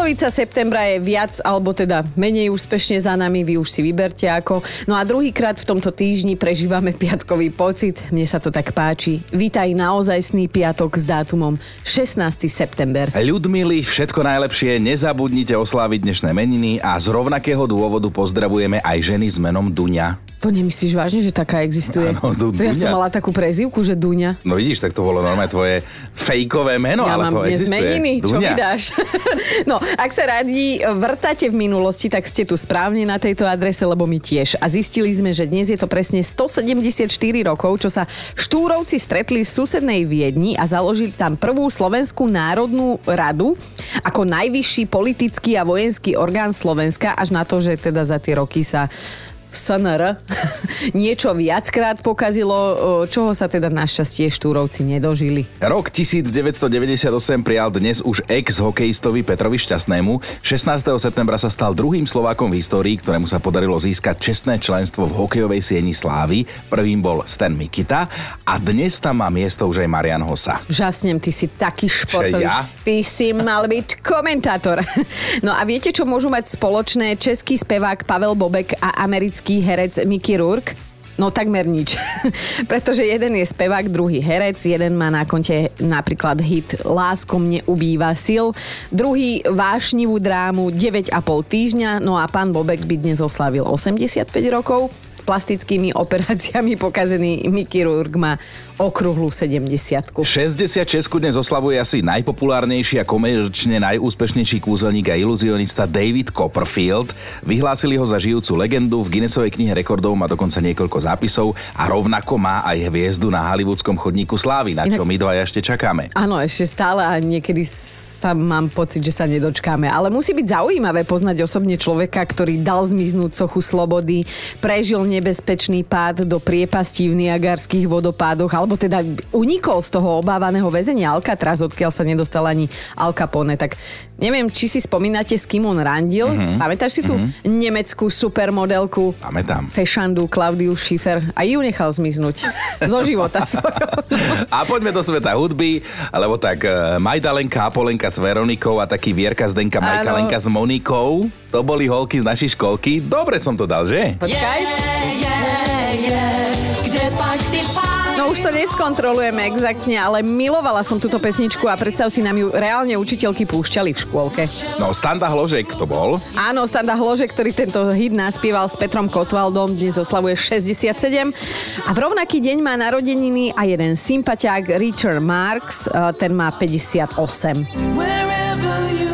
Polovica septembra je viac, alebo teda menej úspešne za nami, vy už si vyberte ako. No a druhýkrát v tomto týždni prežívame piatkový pocit, mne sa to tak páči. Vítaj naozajstný piatok s dátumom 16. september. Ľudmili, všetko najlepšie, nezabudnite osláviť dnešné meniny a z rovnakého dôvodu pozdravujeme aj ženy s menom Duňa. To nemyslíš vážne, že taká existuje? Áno, Du- to ja som mala takú prezývku, že Duňa. No vidíš, tak to bolo normálne tvoje fejkové meno, ja ale mám to existuje. meniny, čo Duňa. mi dáš? no, ak sa radi vrtáte v minulosti, tak ste tu správne na tejto adrese, lebo my tiež. A zistili sme, že dnes je to presne 174 rokov, čo sa Štúrovci stretli v susednej Viedni a založili tam prvú Slovenskú národnú radu ako najvyšší politický a vojenský orgán Slovenska, až na to, že teda za tie roky sa v SNR niečo viackrát pokazilo, čoho sa teda našťastie Štúrovci nedožili. Rok 1998 prijal dnes už ex-hokejistovi Petrovi Šťastnému. 16. septembra sa stal druhým Slovákom v histórii, ktorému sa podarilo získať čestné členstvo v hokejovej sieni Slávy. Prvým bol Stan Mikita a dnes tam má miesto už aj Marian Hosa. Žasnem, ty si taký športový. ja? Ty si mal byť komentátor. No a viete, čo môžu mať spoločné český spevák Pavel Bobek a americký herec Mickey Rourke? No takmer nič. Pretože jeden je spevák, druhý herec, jeden má na konte napríklad hit Lásko mne ubýva sil, druhý vášnivú drámu 9,5 týždňa, no a pán Bobek by dnes oslavil 85 rokov plastickými operáciami pokazený Mickey Rourke má okrúhlu 70 66 dnes oslavuje asi najpopulárnejší a komerčne najúspešnejší kúzelník a iluzionista David Copperfield. Vyhlásili ho za žijúcu legendu, v Guinnessovej knihe rekordov má dokonca niekoľko zápisov a rovnako má aj hviezdu na hollywoodskom chodníku slávy, na čo my dvaja ešte čakáme. Áno, ešte stále a niekedy sa mám pocit, že sa nedočkáme. Ale musí byť zaujímavé poznať osobne človeka, ktorý dal zmiznúť sochu slobody, prežil nebezpečný pád do priepastí v Niagarských vodopádoch, alebo teda unikol z toho obávaného väzenia Alcatraz, odkiaľ sa nedostal ani Al Capone. Tak neviem, či si spomínate, s kým on randil. Uh-huh. Pamätáš si tú uh-huh. nemeckú supermodelku? Pamätám. Fešandu Claudiu Schiffer. A ju nechal zmiznúť zo života svojho. A poďme do sveta hudby, lebo tak eh, Majdalenka, Apolenka s Veronikou a taký Vierka Zdenka, Majka Áno. Lenka s Monikou. To boli holky z našej školky. Dobre som to dal, že? Počkaj. Kde pak ty No už to neskontrolujeme exaktne, ale milovala som túto pesničku a predstav si nám ju reálne učiteľky púšťali v škôlke. No, Standa Hložek to bol. Áno, Standa Hlože, ktorý tento hit naspieval s Petrom Kotwaldom, dnes oslavuje 67. A v rovnaký deň má narodeniny a jeden sympatiák Richard Marks, eh, ten má 58. Wherever you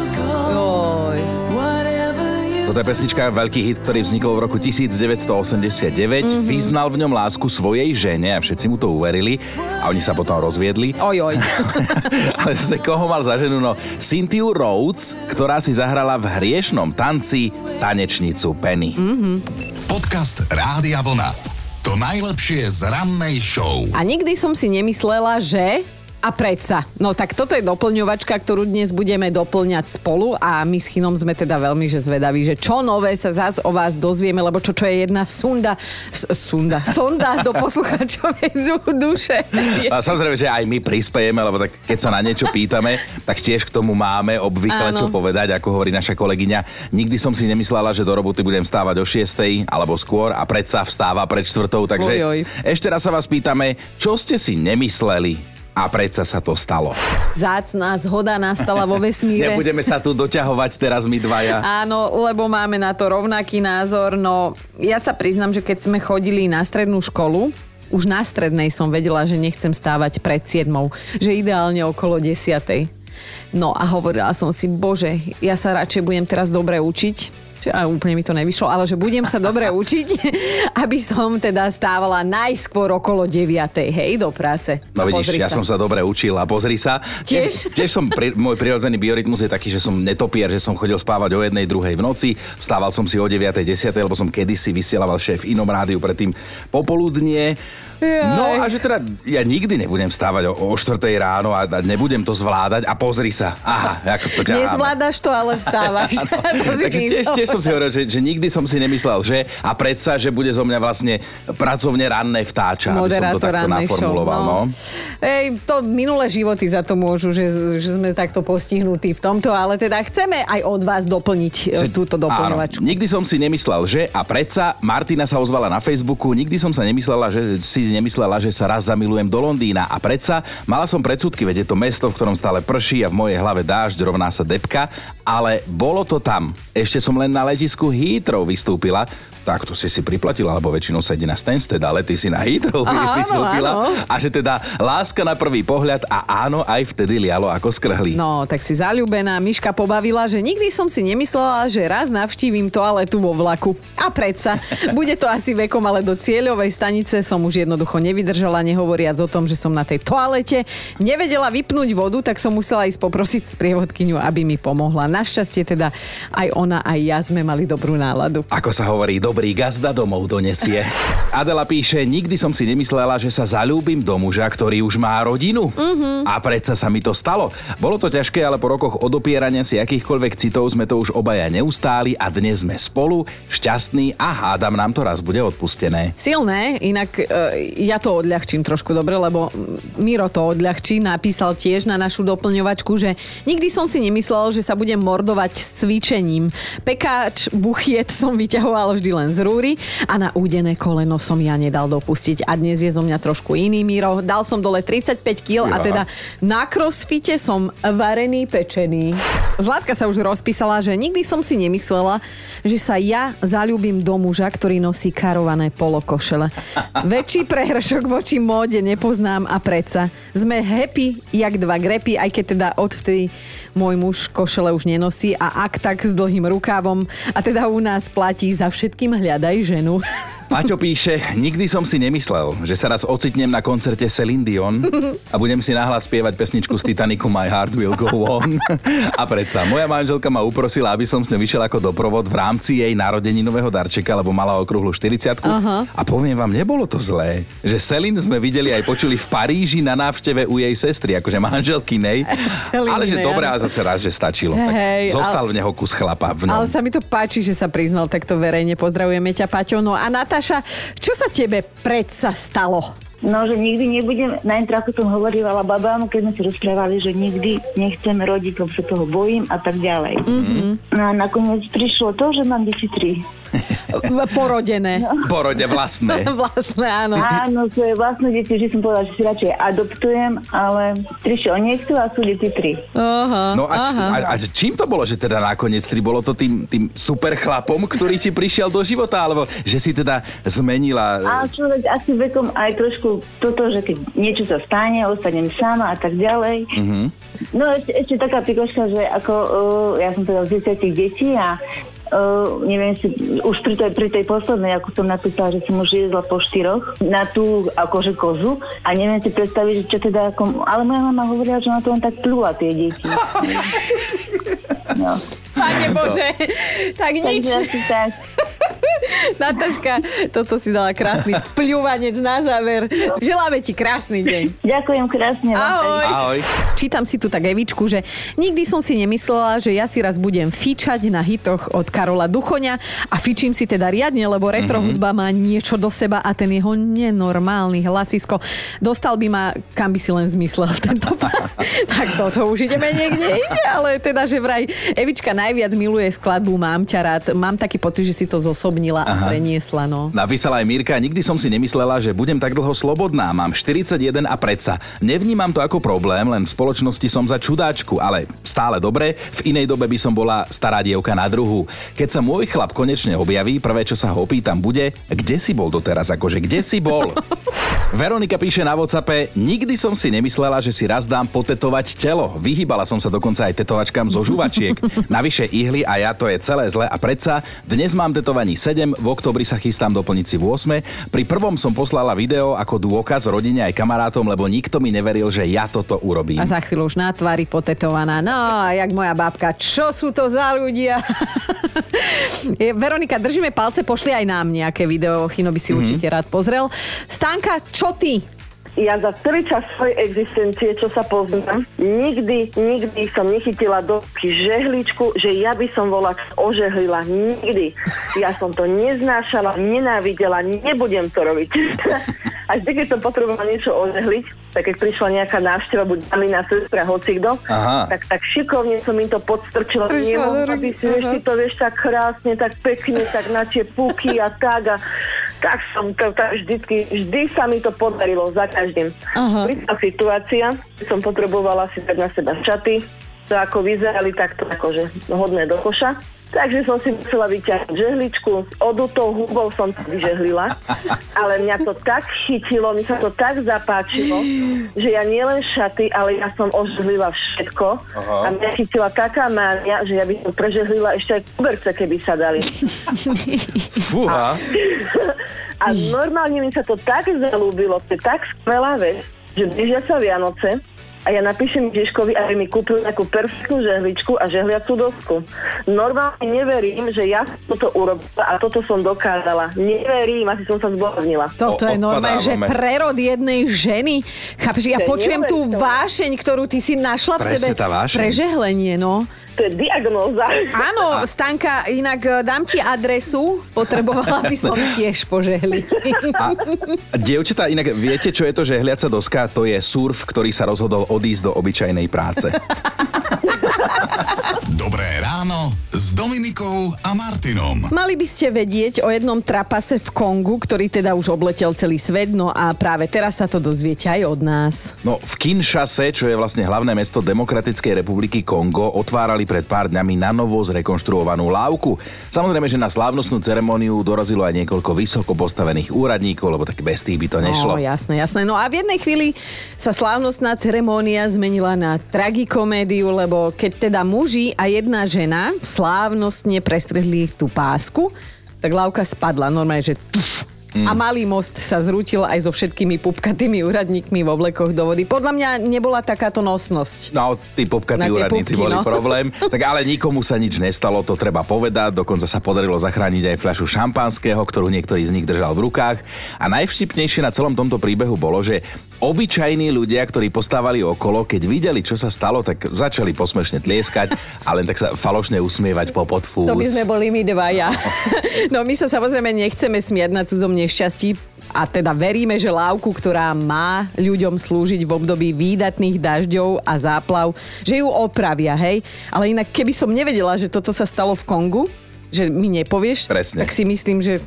Toto je pesnička, veľký hit, ktorý vznikol v roku 1989. Mm-hmm. Vyznal v ňom lásku svojej žene a všetci mu to uverili a oni sa potom rozviedli. Oj, oj. Ale zase koho mal za ženu? No, Cynthia Rhodes, ktorá si zahrala v hriešnom tanci tanečnicu Penny. Mm. Podcast Rádia Vlna. To najlepšie z rannej show. A nikdy som si nemyslela, že... A predsa. No tak toto je doplňovačka, ktorú dnes budeme doplňať spolu a my s Chinom sme teda veľmi že zvedaví, že čo nové sa zás o vás dozvieme, lebo čo, čo je jedna sunda, s- sunda, sonda do posluchačovej zu- duše. A samozrejme, že aj my prispejeme, lebo tak keď sa na niečo pýtame, tak tiež k tomu máme obvykle Áno. čo povedať, ako hovorí naša kolegyňa. Nikdy som si nemyslela, že do roboty budem vstávať o 6 alebo skôr a predsa vstáva pred čtvrtou, takže Oj, oj. ešte raz sa vás pýtame, čo ste si nemysleli a predsa sa to stalo. Zácná zhoda nastala vo vesmíre. Nebudeme sa tu doťahovať teraz my dvaja. Áno, lebo máme na to rovnaký názor. No, ja sa priznam, že keď sme chodili na strednú školu, už na strednej som vedela, že nechcem stávať pred 7, že ideálne okolo 10. No a hovorila som si, bože, ja sa radšej budem teraz dobre učiť, Čiže, a úplne mi to nevyšlo, ale že budem sa dobre učiť, aby som teda stávala najskôr okolo 9. hej, do práce. No vidíš, pozri ja som sa dobre učil a pozri sa. Tiež? Tiež som, pri, môj prirodzený biorytmus je taký, že som netopier, že som chodil spávať o jednej, druhej v noci, vstával som si o 9, 10, lebo som kedysi vysielaval šéf v inom rádiu predtým popoludnie. No a že teda ja nikdy nebudem vstávať o, o 4 ráno a, a nebudem to zvládať a pozri sa. Aha, ako to ťaháme. Nezvládaš to, ale vstávaš. To si Takže tiež, tiež som si hovoril, že, že nikdy som si nemyslel, že a predsa, že bude zo mňa vlastne pracovne ranné vtáča, aby som to Moderátor takto rannej show. naformuloval. No. Ej, to minulé životy za to môžu, že, že sme takto postihnutí v tomto, ale teda chceme aj od vás doplniť že, túto doplňovačku. Áno, nikdy som si nemyslel, že a predsa Martina sa ozvala na Facebooku, nikdy som sa nemyslela, že si nemyslela, že sa raz zamilujem do Londýna a predsa mala som predsudky, veď je to mesto, v ktorom stále prší a v mojej hlave dážď rovná sa depka, ale bolo to tam. Ešte som len na letisku Heathrow vystúpila, tak to si si priplatila, lebo väčšinou sa ide na Stansted, ale ty si na Heathrow Áno, vystúpila. áno. A že teda láska na prvý pohľad a áno, aj vtedy lialo ako skrhli. No, tak si zalúbená. Miška pobavila, že nikdy som si nemyslela, že raz navštívim toaletu vo vlaku. A predsa, bude to asi vekom, ale do cieľovej stanice som už jednoducho nevydržala, nehovoriac o tom, že som na tej toalete nevedela vypnúť vodu, tak som musela ísť poprosiť sprievodkyňu, aby mi pomohla. Našťastie teda aj ona, aj ja sme mali dobrú náladu. Ako sa hovorí, dobrý gazda domov donesie. Adela píše, nikdy som si nemyslela, že sa zalúbim do muža, ktorý už má rodinu. Uh-huh. A predsa sa mi to stalo. Bolo to ťažké, ale po rokoch odopierania si akýchkoľvek citov sme to už obaja neustáli a dnes sme spolu, šťastní a hádam nám to raz bude odpustené. Silné, inak e, ja to odľahčím trošku dobre, lebo Miro to odľahčí, napísal tiež na našu doplňovačku, že nikdy som si nemyslel, že sa budem mordovať s cvičením. Pekáč, buchiet som vyťahoval vždy len z rúry a na údené koleno som ja nedal dopustiť. A dnes je zo mňa trošku iný Miro. Dal som dole 35 kg a teda na crossfite som varený pečený. Zlatka sa už rozpísala, že nikdy som si nemyslela, že sa ja zalúbim do muža, ktorý nosí karované polokošele. Väčší prehršok voči móde nepoznám a predsa sme happy jak dva grepy, aj keď teda odvtedy môj muž košele už nenosí a ak tak s dlhým rukávom a teda u nás platí za všetkým hľadaj ženu. Paťo píše, nikdy som si nemyslel, že sa raz ocitnem na koncerte Celine Dion a budem si nahlas spievať pesničku z Titanicu My Heart Will Go On. A predsa, moja manželka ma uprosila, aby som s ňou vyšiel ako doprovod v rámci jej narodeninového darčeka, lebo mala okrúhlu 40 A poviem vám, nebolo to zlé, že Celine sme videli aj počuli v Paríži na návšteve u jej sestry, akože manželkynej. Ale že dobré a áno. zase raz, že stačilo. Tak Hej, zostal ale- v neho kus chlapa v ňom. Ale sa mi to páči, že sa priznal takto verejne. Pozdravujeme ťa, Paťo. No a Natáša, čo sa tebe predsa stalo? No, že nikdy nebudem, najprv ako som hovorila babám, keď sme si rozprávali, že nikdy nechcem rodiť, lebo sa toho bojím a tak ďalej. Mm-hmm. No a nakoniec prišlo to, že mám deti tri. Porodené. Porode vlastné. Vlastne áno. Áno, svoje vlastné deti, že som povedala, že si radšej adoptujem, ale prišiel nechcú a sú deti tri. Aha, No a, č- a, a čím to bolo, že teda nakoniec tri bolo to tým, tým super chlapom, ktorý ti prišiel do života, alebo že si teda zmenila... A človek asi vekom aj trošku toto, že keď niečo sa stane, ostanem sama a tak ďalej. Mm-hmm. No ešte, ešte taká pikoška, že ako uh, ja som teda z 10 detí a Uh, neviem si, už pri tej, pri tej poslednej, ako som napísala, že som už jezla po štyroch na tú akože kozu a neviem si predstaviť, že čo teda ako, ale moja mama hovorila, že ona to len tak plúla tie deti. No. Pane Bože, tak nič. Takže asi tak. Nataška, toto si dala krásny pľúvanec na záver. Želáme ti krásny deň. Ďakujem krásne. Ahoj. Ahoj. Čítam si tu tak Evičku, že nikdy som si nemyslela, že ja si raz budem fičať na hitoch od Karola Duchoňa a fičím si teda riadne, lebo retro mm-hmm. hudba má niečo do seba a ten jeho nenormálny hlasisko dostal by ma, kam by si len zmyslel tento pán. tak toto už ideme niekde inde, ale teda, že vraj Evička najviac miluje skladbu Mám ťa rád. Mám taký pocit, že si to zosobnila a preniesla, no. Napísala aj Mirka, nikdy som si nemyslela, že budem tak dlho slobodná. Mám 41 a predsa. Nevnímam to ako problém, len v spoločnosti som za čudáčku, ale stále dobre. V inej dobe by som bola stará dievka na druhu. Keď sa môj chlap konečne objaví, prvé, čo sa ho opýtam, bude, kde si bol doteraz, akože kde si bol? Veronika píše na Whatsappe, nikdy som si nemyslela, že si raz dám potetovať telo. Vyhýbala som sa dokonca aj tetovačkám zo žuvačiek. Navyše ihly a ja to je celé zle a predsa dnes mám tetovaní 7 7, v oktobri sa chystám doplniť si v 8. Pri prvom som poslala video ako dôkaz rodine aj kamarátom, lebo nikto mi neveril, že ja toto urobím. A za chvíľu už na tvári potetovaná. No, jak moja babka, čo sú to za ľudia? Veronika, držíme palce, pošli aj nám nejaké video, Chino by si mm-hmm. určite rád pozrel. Stanka, čo ty? Ja za celý čas svojej existencie, čo sa poznám, nikdy, nikdy som nechytila do žehličku, že ja by som bola ožehlila. Nikdy. Ja som to neznášala, nenávidela, nebudem to robiť. A vždy, keď som potrebovala niečo ožehliť, tak keď prišla nejaká návšteva, buď mamina, sestra, hocikdo, Aha. tak, tak šikovne som im to podstrčila. Nemohla by si, vieš, ty to vieš tak krásne, tak pekne, tak na tie puky a tak a tak som to tak vždycky, vždy sa mi to podarilo za každým. Prišla situácia, som potrebovala si dať na seba šaty, to ako vyzerali takto akože hodné do koša. Takže som si musela vyťahnuť žehličku, odutou hubou som to vyžehlila, ale mňa to tak chytilo, mi sa to tak zapáčilo, že ja nielen šaty, ale ja som ožehlila všetko Aha. a mňa chytila taká mánia, že ja by som prežehlila ešte aj kuberce, keby sa dali. Fúha. A normálne mi sa to tak zalúbilo, to je tak skvelá vec, že blížia sa Vianoce a ja napíšem Ježiškovi, aby mi kúpil takú perfektnú žehličku a žehliacu dosku. Normálne neverím, že ja toto urobila a toto som dokázala. Neverím, asi som sa zbláznila. Toto O- je normálne, že prerod jednej ženy. Chápeš, ja počujem tú vášeň, ktorú ty si našla v Presne sebe. Prežehlenie, no. To je diagnóza. Áno, Stanka, inak e, dám ti adresu, potrebovala by som tiež požehliť. Dievčatá, inak viete, čo je to žehliaca doska? To je surf, ktorý sa rozhodol odísť do obyčajnej práce. Dobré ráno s Dominikou a Martinom. Mali by ste vedieť o jednom trapase v Kongu, ktorý teda už obletel celý svet, no a práve teraz sa to dozviete aj od nás. No, v Kinshase, čo je vlastne hlavné mesto Demokratickej republiky Kongo, otvárali pred pár dňami na novo zrekonštruovanú lávku. Samozrejme, že na slávnostnú ceremóniu dorazilo aj niekoľko vysoko postavených úradníkov, lebo tak bez tých by to nešlo. No, jasné, jasné. No a v jednej chvíli sa slávnostná ceremónia zmenila na tragikomédiu, lebo keď teda muži a jedna žena slávnostne prestrhli tú pásku, tak lávka spadla normálne, že tuf, Mm. a malý most sa zrútil aj so všetkými pupkatými úradníkmi v oblekoch do vody. Podľa mňa nebola takáto nosnosť. No, tí Na tie úradníci pupky, boli no. problém. Tak ale nikomu sa nič nestalo, to treba povedať. Dokonca sa podarilo zachrániť aj fľašu šampanského, ktorú niektorý z nich držal v rukách. A najvštipnejšie na celom tomto príbehu bolo, že obyčajní ľudia, ktorí postávali okolo, keď videli, čo sa stalo, tak začali posmešne tlieskať a len tak sa falošne usmievať po podfús. To by sme boli my dvaja. No my sa samozrejme nechceme smiať na cudzom nešťastí, a teda veríme, že lávku, ktorá má ľuďom slúžiť v období výdatných dažďov a záplav, že ju opravia, hej? Ale inak, keby som nevedela, že toto sa stalo v Kongu, že mi nepovieš, Presne. tak si myslím, že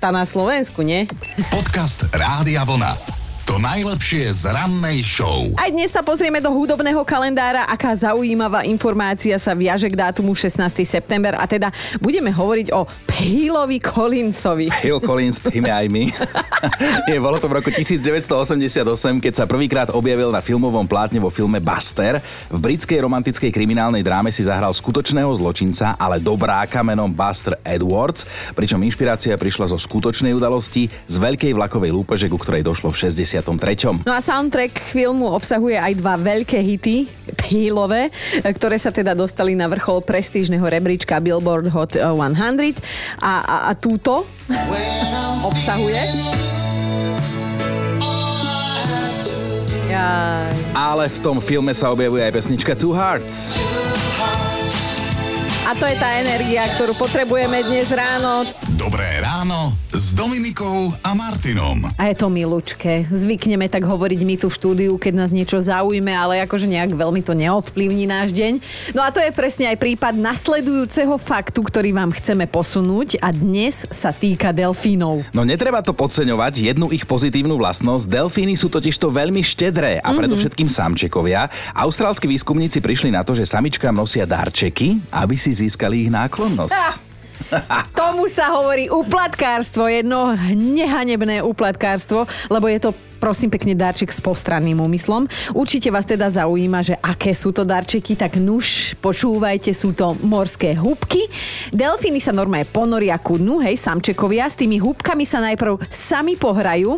tá na Slovensku, nie? Podcast Rádia Vlna. To najlepšie z rannej show. Aj dnes sa pozrieme do hudobného kalendára, aká zaujímavá informácia sa viaže k dátumu 16. september a teda budeme hovoriť o Phillovi Collinsovi. Phil Collins, píme aj my. Nie, bolo to v roku 1988, keď sa prvýkrát objavil na filmovom plátne vo filme Buster. V britskej romantickej kriminálnej dráme si zahral skutočného zločinca, ale dobráka menom Buster Edwards, pričom inšpirácia prišla zo skutočnej udalosti z veľkej vlakovej lúpeže, ku ktorej došlo v 63. No a soundtrack filmu obsahuje aj dva veľké hity, Philové, ktoré sa teda dostali na vrchol prestížneho rebríčka Billboard Hot 100 a, a, a túto obsahuje... Jaj. Ale v tom filme sa objavuje aj pesnička Two Hearts. A to je tá energia, ktorú potrebujeme dnes ráno. Dobré ráno s Dominikou a Martinom. A je to milúčke. Zvykneme tak hovoriť my tu v štúdiu, keď nás niečo zaujme, ale akože nejak veľmi to neovplyvní náš deň. No a to je presne aj prípad nasledujúceho faktu, ktorý vám chceme posunúť a dnes sa týka delfínov. No netreba to podceňovať, jednu ich pozitívnu vlastnosť. Delfíny sú totižto veľmi štedré a predovšetkým samčekovia. Austrálski výskumníci prišli na to, že samičkám nosia darčeky, aby si získali ich náklonnosť. Ah, tomu sa hovorí uplatkárstvo, jedno nehanebné uplatkárstvo, lebo je to prosím pekne darček s postranným úmyslom. Určite vás teda zaujíma, že aké sú to darčeky, tak nuž, počúvajte, sú to morské húbky. Delfíny sa normálne ponoria ku dnu, hej, samčekovia, s tými húbkami sa najprv sami pohrajú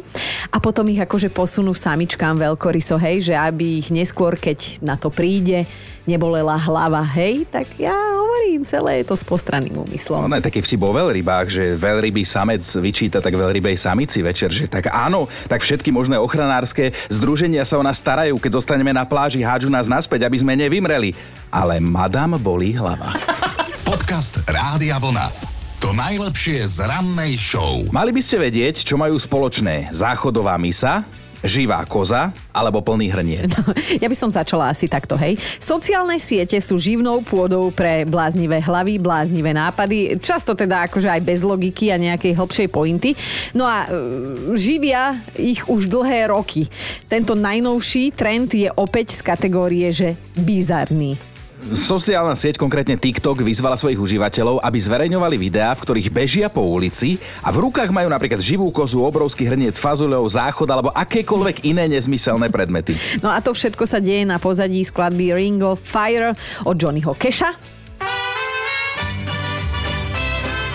a potom ich akože posunú samičkám veľkoryso, hej, že aby ich neskôr, keď na to príde, nebolela hlava, hej, tak ja hovorím, celé je to s postranným úmyslom. Je taký vtip o veľrybách, že veľrybý samec vyčíta tak veľrybej samici večer, že tak áno, tak všetky možné ochranárske združenia sa o nás starajú, keď zostaneme na pláži, hádžu nás naspäť, aby sme nevymreli. Ale madam bolí hlava. Podcast Rádia Vlna. To najlepšie z rannej show. Mali by ste vedieť, čo majú spoločné záchodová misa, živá koza alebo plný hrniec. Ja by som začala asi takto, hej. Sociálne siete sú živnou pôdou pre bláznivé hlavy, bláznivé nápady, často teda akože aj bez logiky a nejakej hlbšej pointy. No a e, živia ich už dlhé roky. Tento najnovší trend je opäť z kategórie, že bizarný. Sociálna sieť, konkrétne TikTok, vyzvala svojich užívateľov, aby zverejňovali videá, v ktorých bežia po ulici a v rukách majú napríklad živú kozu, obrovský hrniec fazuľov, záchod alebo akékoľvek iné nezmyselné predmety. No a to všetko sa deje na pozadí skladby Ring of Fire od Johnnyho Keša.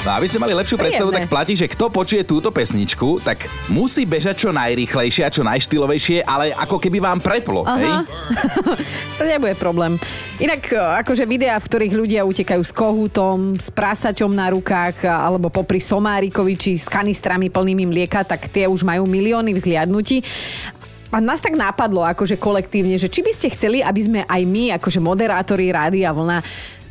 No aby ste mali lepšiu predstavu, Príjemné. tak platí, že kto počuje túto pesničku, tak musí bežať čo najrýchlejšie a čo najštylovejšie, ale ako keby vám preplo, hej? To nebude problém. Inak e, akože videá, v ktorých ľudia utekajú s kohútom, s prasaťom na rukách alebo popri somárikovi či s kanistrami plnými mlieka, tak tie už majú milióny vzliadnutí. A nás tak napadlo, akože kolektívne, že či by ste chceli, aby sme aj my, akože moderátori Rádia Vlna,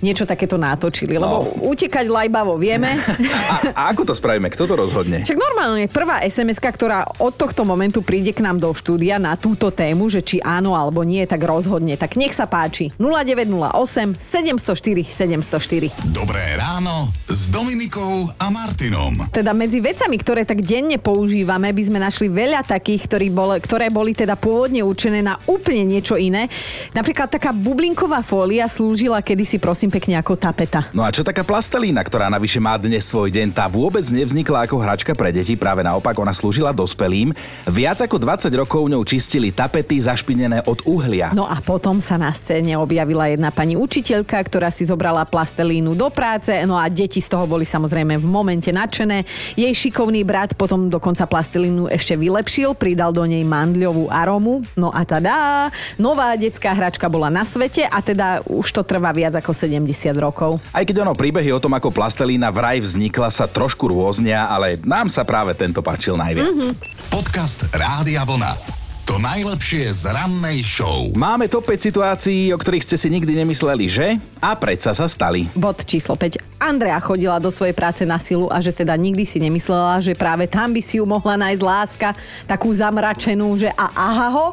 niečo takéto natočili. Lebo utekať lajbavo vieme. A, a ako to spravíme? Kto to rozhodne? Však normálne prvá sms ktorá od tohto momentu príde k nám do štúdia na túto tému, že či áno alebo nie, tak rozhodne. Tak nech sa páči. 0908 704 704. Dobré ráno s Dominikou a Martinom. Teda medzi vecami, ktoré tak denne používame, by sme našli veľa takých, ktorí bol, ktoré boli teda pôvodne určené na úplne niečo iné. Napríklad taká bublinková fólia slúžila kedysi prosím pekne ako tapeta. No a čo taká plastelína, ktorá navyše má dnes svoj deň, tá vôbec nevznikla ako hračka pre deti, práve naopak ona slúžila dospelým. Viac ako 20 rokov ňou čistili tapety zašpinené od uhlia. No a potom sa na scéne objavila jedna pani učiteľka, ktorá si zobrala plastelínu do práce, no a deti z toho boli samozrejme v momente nadšené. Jej šikovný brat potom dokonca plastelínu ešte vylepšil, pridal do nej mandľovú aromu, no a tada, nová detská hračka bola na svete a teda už to trvá viac ako 70 rokov. Aj keď ono príbehy o tom, ako plastelína vraj vznikla, sa trošku rôznia, ale nám sa práve tento páčil najviac. Mm-hmm. Podcast Rádia Vlna. To najlepšie z rannej show. Máme top 5 situácií, o ktorých ste si nikdy nemysleli, že? A predsa sa stali. Bod číslo 5. Andrea chodila do svojej práce na silu a že teda nikdy si nemyslela, že práve tam by si ju mohla nájsť láska, takú zamračenú, že a aha ho.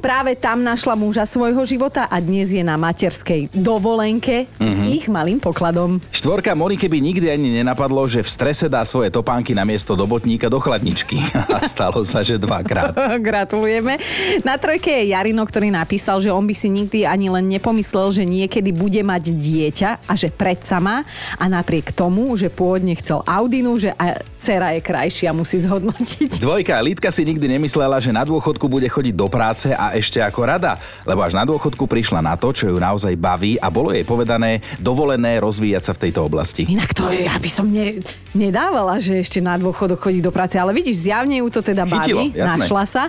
Práve tam našla muža svojho života a dnes je na materskej dovolenke mm-hmm. s ich malým pokladom. Štvorka Monike by nikdy ani nenapadlo, že v strese dá svoje topánky na miesto do botníka do chladničky. A stalo sa, že dvakrát. Gratulujeme. Na trojke je Jarino, ktorý napísal, že on by si nikdy ani len nepomyslel, že niekedy bude mať dieťa a že predsa má a napriek tomu, že pôvodne chcel Audinu, že a dcera je krajšia, musí zhodnotiť. Dvojka Lidka si nikdy nemyslela, že na dôchodku bude chodiť do práce a ešte ako rada, lebo až na dôchodku prišla na to, čo ju naozaj baví a bolo jej povedané dovolené rozvíjať sa v tejto oblasti. Inak to ja by som ne, nedávala, že ešte na dôchodok chodí do práce, ale vidíš, zjavne ju to teda baví, Chytilo, jasné. našla sa.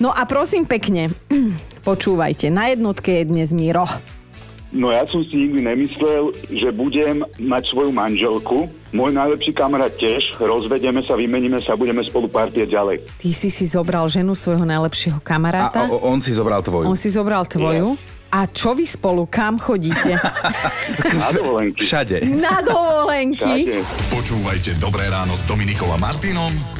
No a prosím pekne, počúvajte, na jednotke je dnes Miro. No ja som si nikdy nemyslel, že budem mať svoju manželku. Môj najlepší kamarát tiež. Rozvedieme sa, vymeníme sa, budeme spolu partieť ďalej. Ty si si zobral ženu svojho najlepšieho A kamaráta, o, on si zobral tvoju. on si zobral tvoju. A čo vy spolu, kam chodíte? Na dovolenky. Všade. Na dovolenky. Všade. Počúvajte Dobré ráno s Dominikou a Martinom